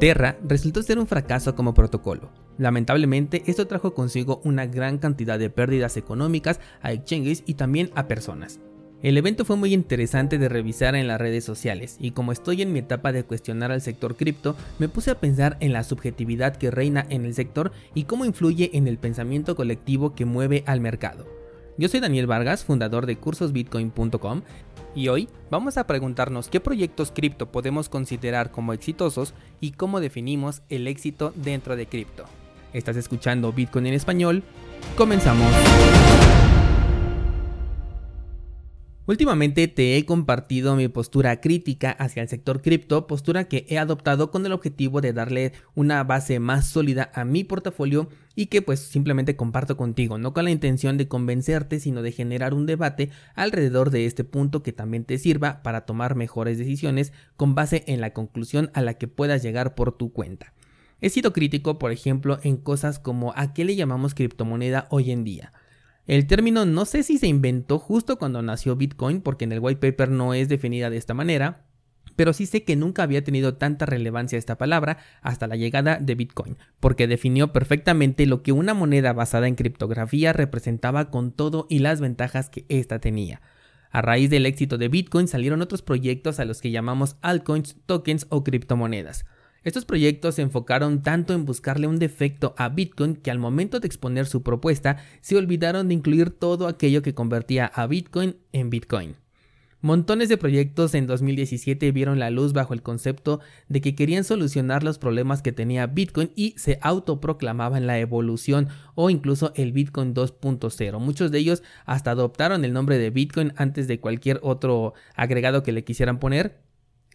Terra resultó ser un fracaso como protocolo. Lamentablemente, esto trajo consigo una gran cantidad de pérdidas económicas a exchanges y también a personas. El evento fue muy interesante de revisar en las redes sociales y como estoy en mi etapa de cuestionar al sector cripto, me puse a pensar en la subjetividad que reina en el sector y cómo influye en el pensamiento colectivo que mueve al mercado. Yo soy Daniel Vargas, fundador de cursosbitcoin.com y hoy vamos a preguntarnos qué proyectos cripto podemos considerar como exitosos y cómo definimos el éxito dentro de cripto. Estás escuchando Bitcoin en español. Comenzamos. Últimamente te he compartido mi postura crítica hacia el sector cripto, postura que he adoptado con el objetivo de darle una base más sólida a mi portafolio y que pues simplemente comparto contigo, no con la intención de convencerte, sino de generar un debate alrededor de este punto que también te sirva para tomar mejores decisiones con base en la conclusión a la que puedas llegar por tu cuenta. He sido crítico, por ejemplo, en cosas como a qué le llamamos criptomoneda hoy en día. El término no sé si se inventó justo cuando nació Bitcoin, porque en el white paper no es definida de esta manera, pero sí sé que nunca había tenido tanta relevancia esta palabra hasta la llegada de Bitcoin, porque definió perfectamente lo que una moneda basada en criptografía representaba con todo y las ventajas que ésta tenía. A raíz del éxito de Bitcoin salieron otros proyectos a los que llamamos altcoins, tokens o criptomonedas. Estos proyectos se enfocaron tanto en buscarle un defecto a Bitcoin que al momento de exponer su propuesta se olvidaron de incluir todo aquello que convertía a Bitcoin en Bitcoin. Montones de proyectos en 2017 vieron la luz bajo el concepto de que querían solucionar los problemas que tenía Bitcoin y se autoproclamaban la evolución o incluso el Bitcoin 2.0. Muchos de ellos hasta adoptaron el nombre de Bitcoin antes de cualquier otro agregado que le quisieran poner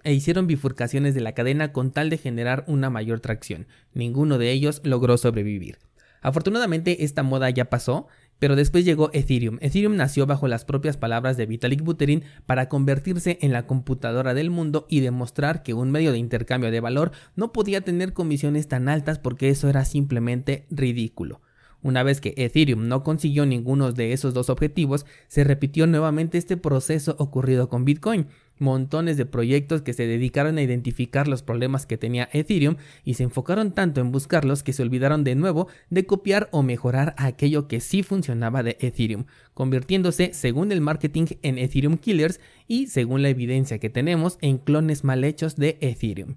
e hicieron bifurcaciones de la cadena con tal de generar una mayor tracción. Ninguno de ellos logró sobrevivir. Afortunadamente esta moda ya pasó, pero después llegó Ethereum. Ethereum nació bajo las propias palabras de Vitalik Buterin para convertirse en la computadora del mundo y demostrar que un medio de intercambio de valor no podía tener comisiones tan altas porque eso era simplemente ridículo. Una vez que Ethereum no consiguió ninguno de esos dos objetivos, se repitió nuevamente este proceso ocurrido con Bitcoin montones de proyectos que se dedicaron a identificar los problemas que tenía Ethereum y se enfocaron tanto en buscarlos que se olvidaron de nuevo de copiar o mejorar aquello que sí funcionaba de Ethereum, convirtiéndose, según el marketing, en Ethereum Killers y, según la evidencia que tenemos, en clones mal hechos de Ethereum.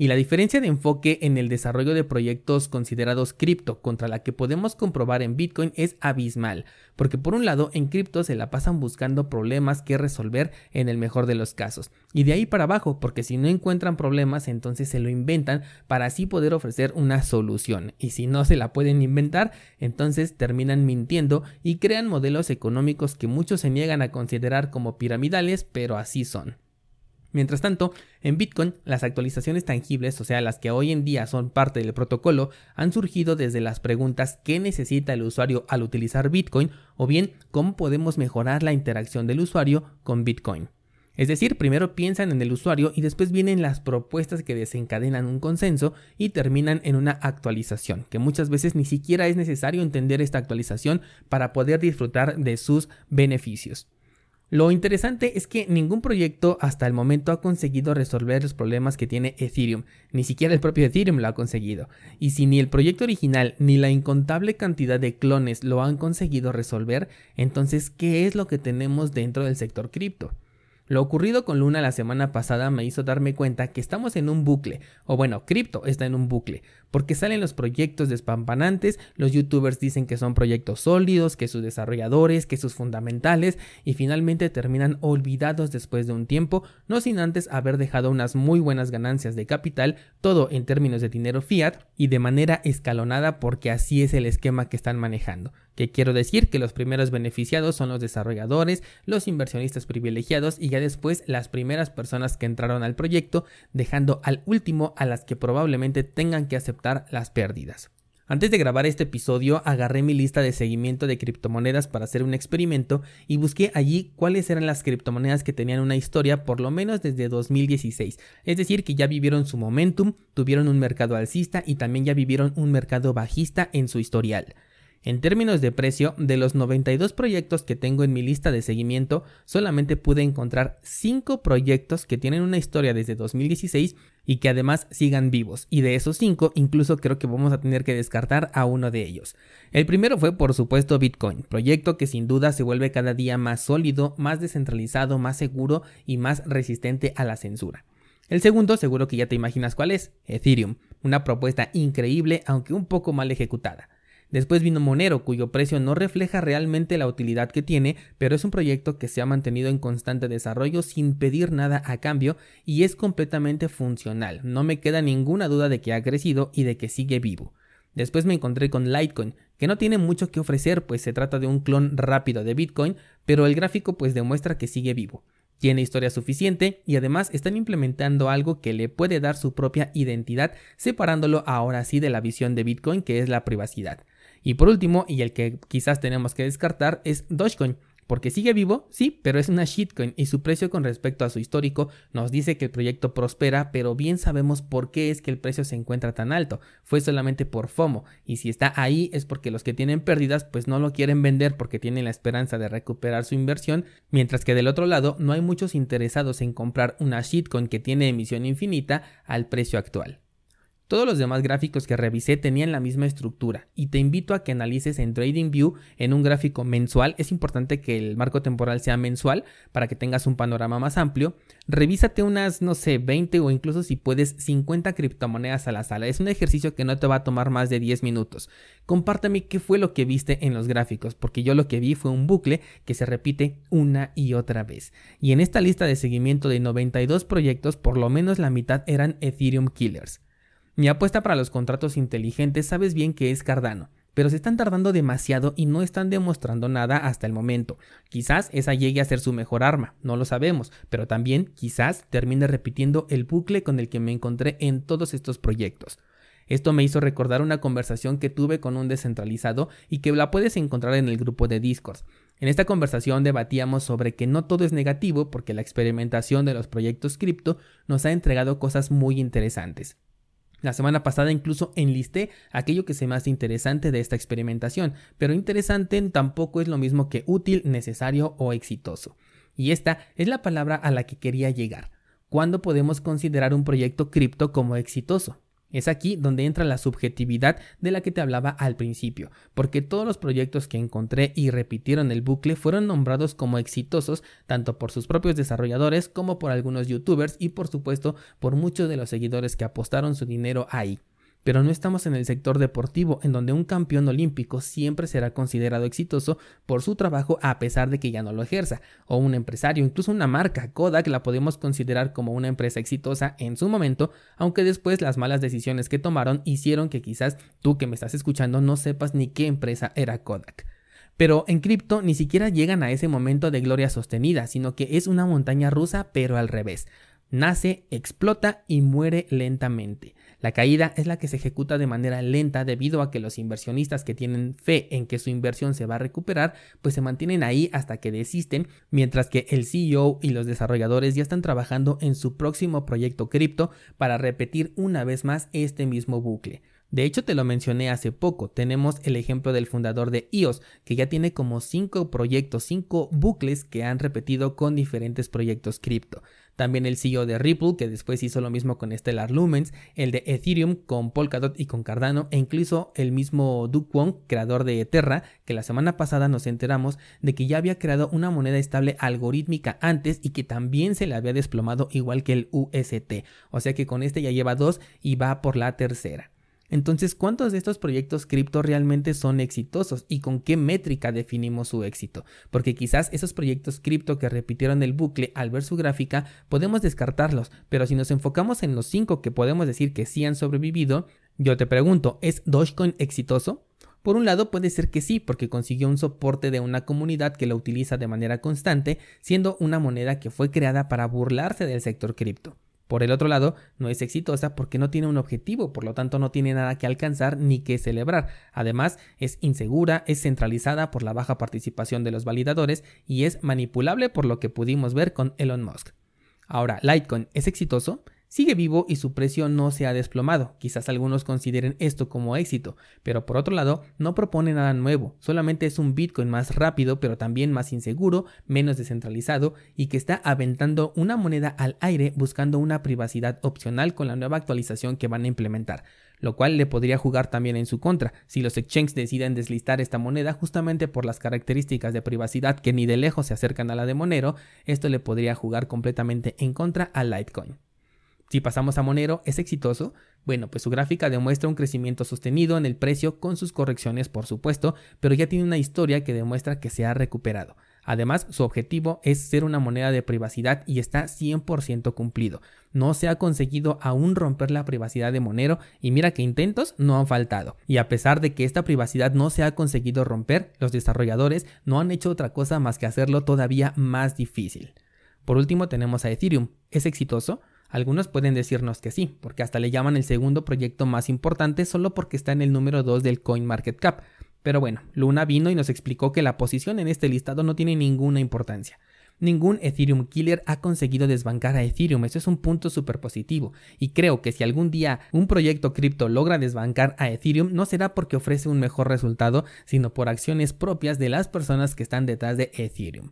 Y la diferencia de enfoque en el desarrollo de proyectos considerados cripto contra la que podemos comprobar en Bitcoin es abismal, porque por un lado en cripto se la pasan buscando problemas que resolver en el mejor de los casos, y de ahí para abajo, porque si no encuentran problemas entonces se lo inventan para así poder ofrecer una solución, y si no se la pueden inventar, entonces terminan mintiendo y crean modelos económicos que muchos se niegan a considerar como piramidales, pero así son. Mientras tanto, en Bitcoin, las actualizaciones tangibles, o sea, las que hoy en día son parte del protocolo, han surgido desde las preguntas ¿qué necesita el usuario al utilizar Bitcoin? o bien cómo podemos mejorar la interacción del usuario con Bitcoin. Es decir, primero piensan en el usuario y después vienen las propuestas que desencadenan un consenso y terminan en una actualización, que muchas veces ni siquiera es necesario entender esta actualización para poder disfrutar de sus beneficios. Lo interesante es que ningún proyecto hasta el momento ha conseguido resolver los problemas que tiene Ethereum, ni siquiera el propio Ethereum lo ha conseguido. Y si ni el proyecto original ni la incontable cantidad de clones lo han conseguido resolver, entonces, ¿qué es lo que tenemos dentro del sector cripto? Lo ocurrido con Luna la semana pasada me hizo darme cuenta que estamos en un bucle, o bueno, cripto está en un bucle, porque salen los proyectos despampanantes, los youtubers dicen que son proyectos sólidos, que sus desarrolladores, que sus fundamentales, y finalmente terminan olvidados después de un tiempo, no sin antes haber dejado unas muy buenas ganancias de capital, todo en términos de dinero fiat y de manera escalonada porque así es el esquema que están manejando. Que quiero decir que los primeros beneficiados son los desarrolladores, los inversionistas privilegiados y ya después las primeras personas que entraron al proyecto, dejando al último a las que probablemente tengan que aceptar las pérdidas. Antes de grabar este episodio agarré mi lista de seguimiento de criptomonedas para hacer un experimento y busqué allí cuáles eran las criptomonedas que tenían una historia por lo menos desde 2016, es decir que ya vivieron su momentum, tuvieron un mercado alcista y también ya vivieron un mercado bajista en su historial. En términos de precio, de los 92 proyectos que tengo en mi lista de seguimiento, solamente pude encontrar 5 proyectos que tienen una historia desde 2016 y que además sigan vivos. Y de esos 5, incluso creo que vamos a tener que descartar a uno de ellos. El primero fue, por supuesto, Bitcoin, proyecto que sin duda se vuelve cada día más sólido, más descentralizado, más seguro y más resistente a la censura. El segundo, seguro que ya te imaginas cuál es, Ethereum, una propuesta increíble aunque un poco mal ejecutada. Después vino Monero, cuyo precio no refleja realmente la utilidad que tiene, pero es un proyecto que se ha mantenido en constante desarrollo sin pedir nada a cambio y es completamente funcional. No me queda ninguna duda de que ha crecido y de que sigue vivo. Después me encontré con Litecoin, que no tiene mucho que ofrecer, pues se trata de un clon rápido de Bitcoin, pero el gráfico pues demuestra que sigue vivo. Tiene historia suficiente y además están implementando algo que le puede dar su propia identidad, separándolo ahora sí de la visión de Bitcoin que es la privacidad. Y por último, y el que quizás tenemos que descartar, es Dogecoin. Porque sigue vivo, sí, pero es una shitcoin y su precio con respecto a su histórico nos dice que el proyecto prospera, pero bien sabemos por qué es que el precio se encuentra tan alto. Fue solamente por FOMO y si está ahí es porque los que tienen pérdidas pues no lo quieren vender porque tienen la esperanza de recuperar su inversión, mientras que del otro lado no hay muchos interesados en comprar una shitcoin que tiene emisión infinita al precio actual. Todos los demás gráficos que revisé tenían la misma estructura y te invito a que analices en TradingView en un gráfico mensual. Es importante que el marco temporal sea mensual para que tengas un panorama más amplio. Revísate unas, no sé, 20 o incluso si puedes 50 criptomonedas a la sala. Es un ejercicio que no te va a tomar más de 10 minutos. Compártame qué fue lo que viste en los gráficos, porque yo lo que vi fue un bucle que se repite una y otra vez. Y en esta lista de seguimiento de 92 proyectos, por lo menos la mitad eran Ethereum Killers. Mi apuesta para los contratos inteligentes sabes bien que es Cardano, pero se están tardando demasiado y no están demostrando nada hasta el momento. Quizás esa llegue a ser su mejor arma, no lo sabemos, pero también quizás termine repitiendo el bucle con el que me encontré en todos estos proyectos. Esto me hizo recordar una conversación que tuve con un descentralizado y que la puedes encontrar en el grupo de Discord. En esta conversación debatíamos sobre que no todo es negativo porque la experimentación de los proyectos cripto nos ha entregado cosas muy interesantes. La semana pasada incluso enlisté aquello que se me hace interesante de esta experimentación, pero interesante tampoco es lo mismo que útil, necesario o exitoso. Y esta es la palabra a la que quería llegar. ¿Cuándo podemos considerar un proyecto cripto como exitoso? Es aquí donde entra la subjetividad de la que te hablaba al principio, porque todos los proyectos que encontré y repitieron el bucle fueron nombrados como exitosos tanto por sus propios desarrolladores como por algunos youtubers y por supuesto por muchos de los seguidores que apostaron su dinero ahí. Pero no estamos en el sector deportivo, en donde un campeón olímpico siempre será considerado exitoso por su trabajo a pesar de que ya no lo ejerza, o un empresario, incluso una marca, Kodak la podemos considerar como una empresa exitosa en su momento, aunque después las malas decisiones que tomaron hicieron que quizás tú que me estás escuchando no sepas ni qué empresa era Kodak. Pero en cripto ni siquiera llegan a ese momento de gloria sostenida, sino que es una montaña rusa pero al revés. Nace, explota y muere lentamente. La caída es la que se ejecuta de manera lenta debido a que los inversionistas que tienen fe en que su inversión se va a recuperar, pues se mantienen ahí hasta que desisten, mientras que el CEO y los desarrolladores ya están trabajando en su próximo proyecto cripto para repetir una vez más este mismo bucle. De hecho, te lo mencioné hace poco. Tenemos el ejemplo del fundador de iOS, que ya tiene como 5 proyectos, 5 bucles que han repetido con diferentes proyectos cripto. También el CEO de Ripple, que después hizo lo mismo con Stellar Lumens, el de Ethereum con Polkadot y con Cardano, e incluso el mismo Duke Wong, creador de Terra, que la semana pasada nos enteramos de que ya había creado una moneda estable algorítmica antes y que también se le había desplomado igual que el UST. O sea que con este ya lleva dos y va por la tercera. Entonces, ¿cuántos de estos proyectos cripto realmente son exitosos y con qué métrica definimos su éxito? Porque quizás esos proyectos cripto que repitieron el bucle al ver su gráfica podemos descartarlos, pero si nos enfocamos en los cinco que podemos decir que sí han sobrevivido, yo te pregunto, ¿es Dogecoin exitoso? Por un lado puede ser que sí, porque consiguió un soporte de una comunidad que lo utiliza de manera constante, siendo una moneda que fue creada para burlarse del sector cripto. Por el otro lado, no es exitosa porque no tiene un objetivo, por lo tanto no tiene nada que alcanzar ni que celebrar. Además, es insegura, es centralizada por la baja participación de los validadores y es manipulable por lo que pudimos ver con Elon Musk. Ahora, Litecoin es exitoso? Sigue vivo y su precio no se ha desplomado. Quizás algunos consideren esto como éxito, pero por otro lado no propone nada nuevo, solamente es un Bitcoin más rápido pero también más inseguro, menos descentralizado y que está aventando una moneda al aire buscando una privacidad opcional con la nueva actualización que van a implementar lo cual le podría jugar también en su contra si los exchanges deciden deslistar esta moneda justamente por las características de privacidad que ni de lejos se acercan a la de Monero, esto le podría jugar completamente en contra a Litecoin. Si pasamos a Monero, ¿es exitoso? Bueno, pues su gráfica demuestra un crecimiento sostenido en el precio con sus correcciones, por supuesto, pero ya tiene una historia que demuestra que se ha recuperado. Además, su objetivo es ser una moneda de privacidad y está 100% cumplido. No se ha conseguido aún romper la privacidad de Monero y mira que intentos no han faltado. Y a pesar de que esta privacidad no se ha conseguido romper, los desarrolladores no han hecho otra cosa más que hacerlo todavía más difícil. Por último tenemos a Ethereum. ¿Es exitoso? Algunos pueden decirnos que sí, porque hasta le llaman el segundo proyecto más importante solo porque está en el número 2 del CoinMarketCap. Pero bueno, Luna vino y nos explicó que la posición en este listado no tiene ninguna importancia. Ningún Ethereum Killer ha conseguido desbancar a Ethereum, eso es un punto súper positivo. Y creo que si algún día un proyecto cripto logra desbancar a Ethereum, no será porque ofrece un mejor resultado, sino por acciones propias de las personas que están detrás de Ethereum.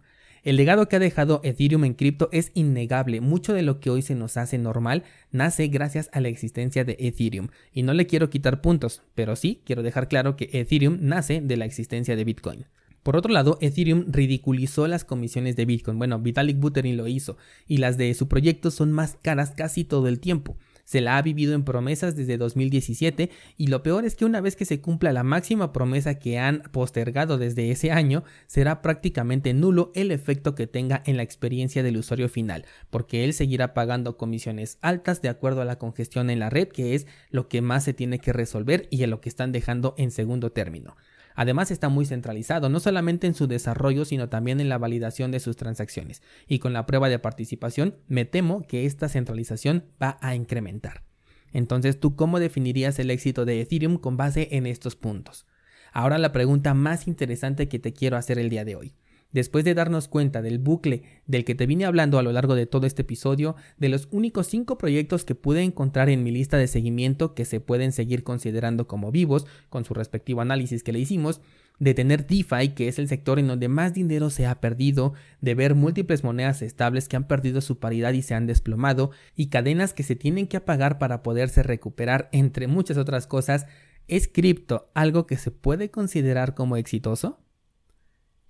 El legado que ha dejado Ethereum en cripto es innegable. Mucho de lo que hoy se nos hace normal nace gracias a la existencia de Ethereum. Y no le quiero quitar puntos, pero sí quiero dejar claro que Ethereum nace de la existencia de Bitcoin. Por otro lado, Ethereum ridiculizó las comisiones de Bitcoin. Bueno, Vitalik Buterin lo hizo, y las de su proyecto son más caras casi todo el tiempo se la ha vivido en promesas desde 2017 y lo peor es que una vez que se cumpla la máxima promesa que han postergado desde ese año, será prácticamente nulo el efecto que tenga en la experiencia del usuario final, porque él seguirá pagando comisiones altas de acuerdo a la congestión en la red, que es lo que más se tiene que resolver y en lo que están dejando en segundo término. Además está muy centralizado, no solamente en su desarrollo, sino también en la validación de sus transacciones. Y con la prueba de participación, me temo que esta centralización va a incrementar. Entonces, ¿tú cómo definirías el éxito de Ethereum con base en estos puntos? Ahora la pregunta más interesante que te quiero hacer el día de hoy después de darnos cuenta del bucle del que te vine hablando a lo largo de todo este episodio, de los únicos 5 proyectos que pude encontrar en mi lista de seguimiento que se pueden seguir considerando como vivos, con su respectivo análisis que le hicimos, de tener DeFi, que es el sector en donde más dinero se ha perdido, de ver múltiples monedas estables que han perdido su paridad y se han desplomado, y cadenas que se tienen que apagar para poderse recuperar, entre muchas otras cosas, ¿es cripto algo que se puede considerar como exitoso?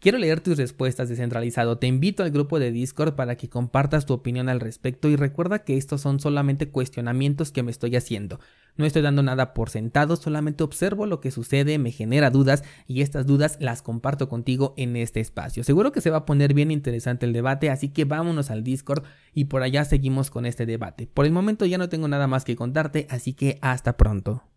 Quiero leer tus respuestas descentralizado. Te invito al grupo de Discord para que compartas tu opinión al respecto y recuerda que estos son solamente cuestionamientos que me estoy haciendo. No estoy dando nada por sentado, solamente observo lo que sucede, me genera dudas y estas dudas las comparto contigo en este espacio. Seguro que se va a poner bien interesante el debate, así que vámonos al Discord y por allá seguimos con este debate. Por el momento ya no tengo nada más que contarte, así que hasta pronto.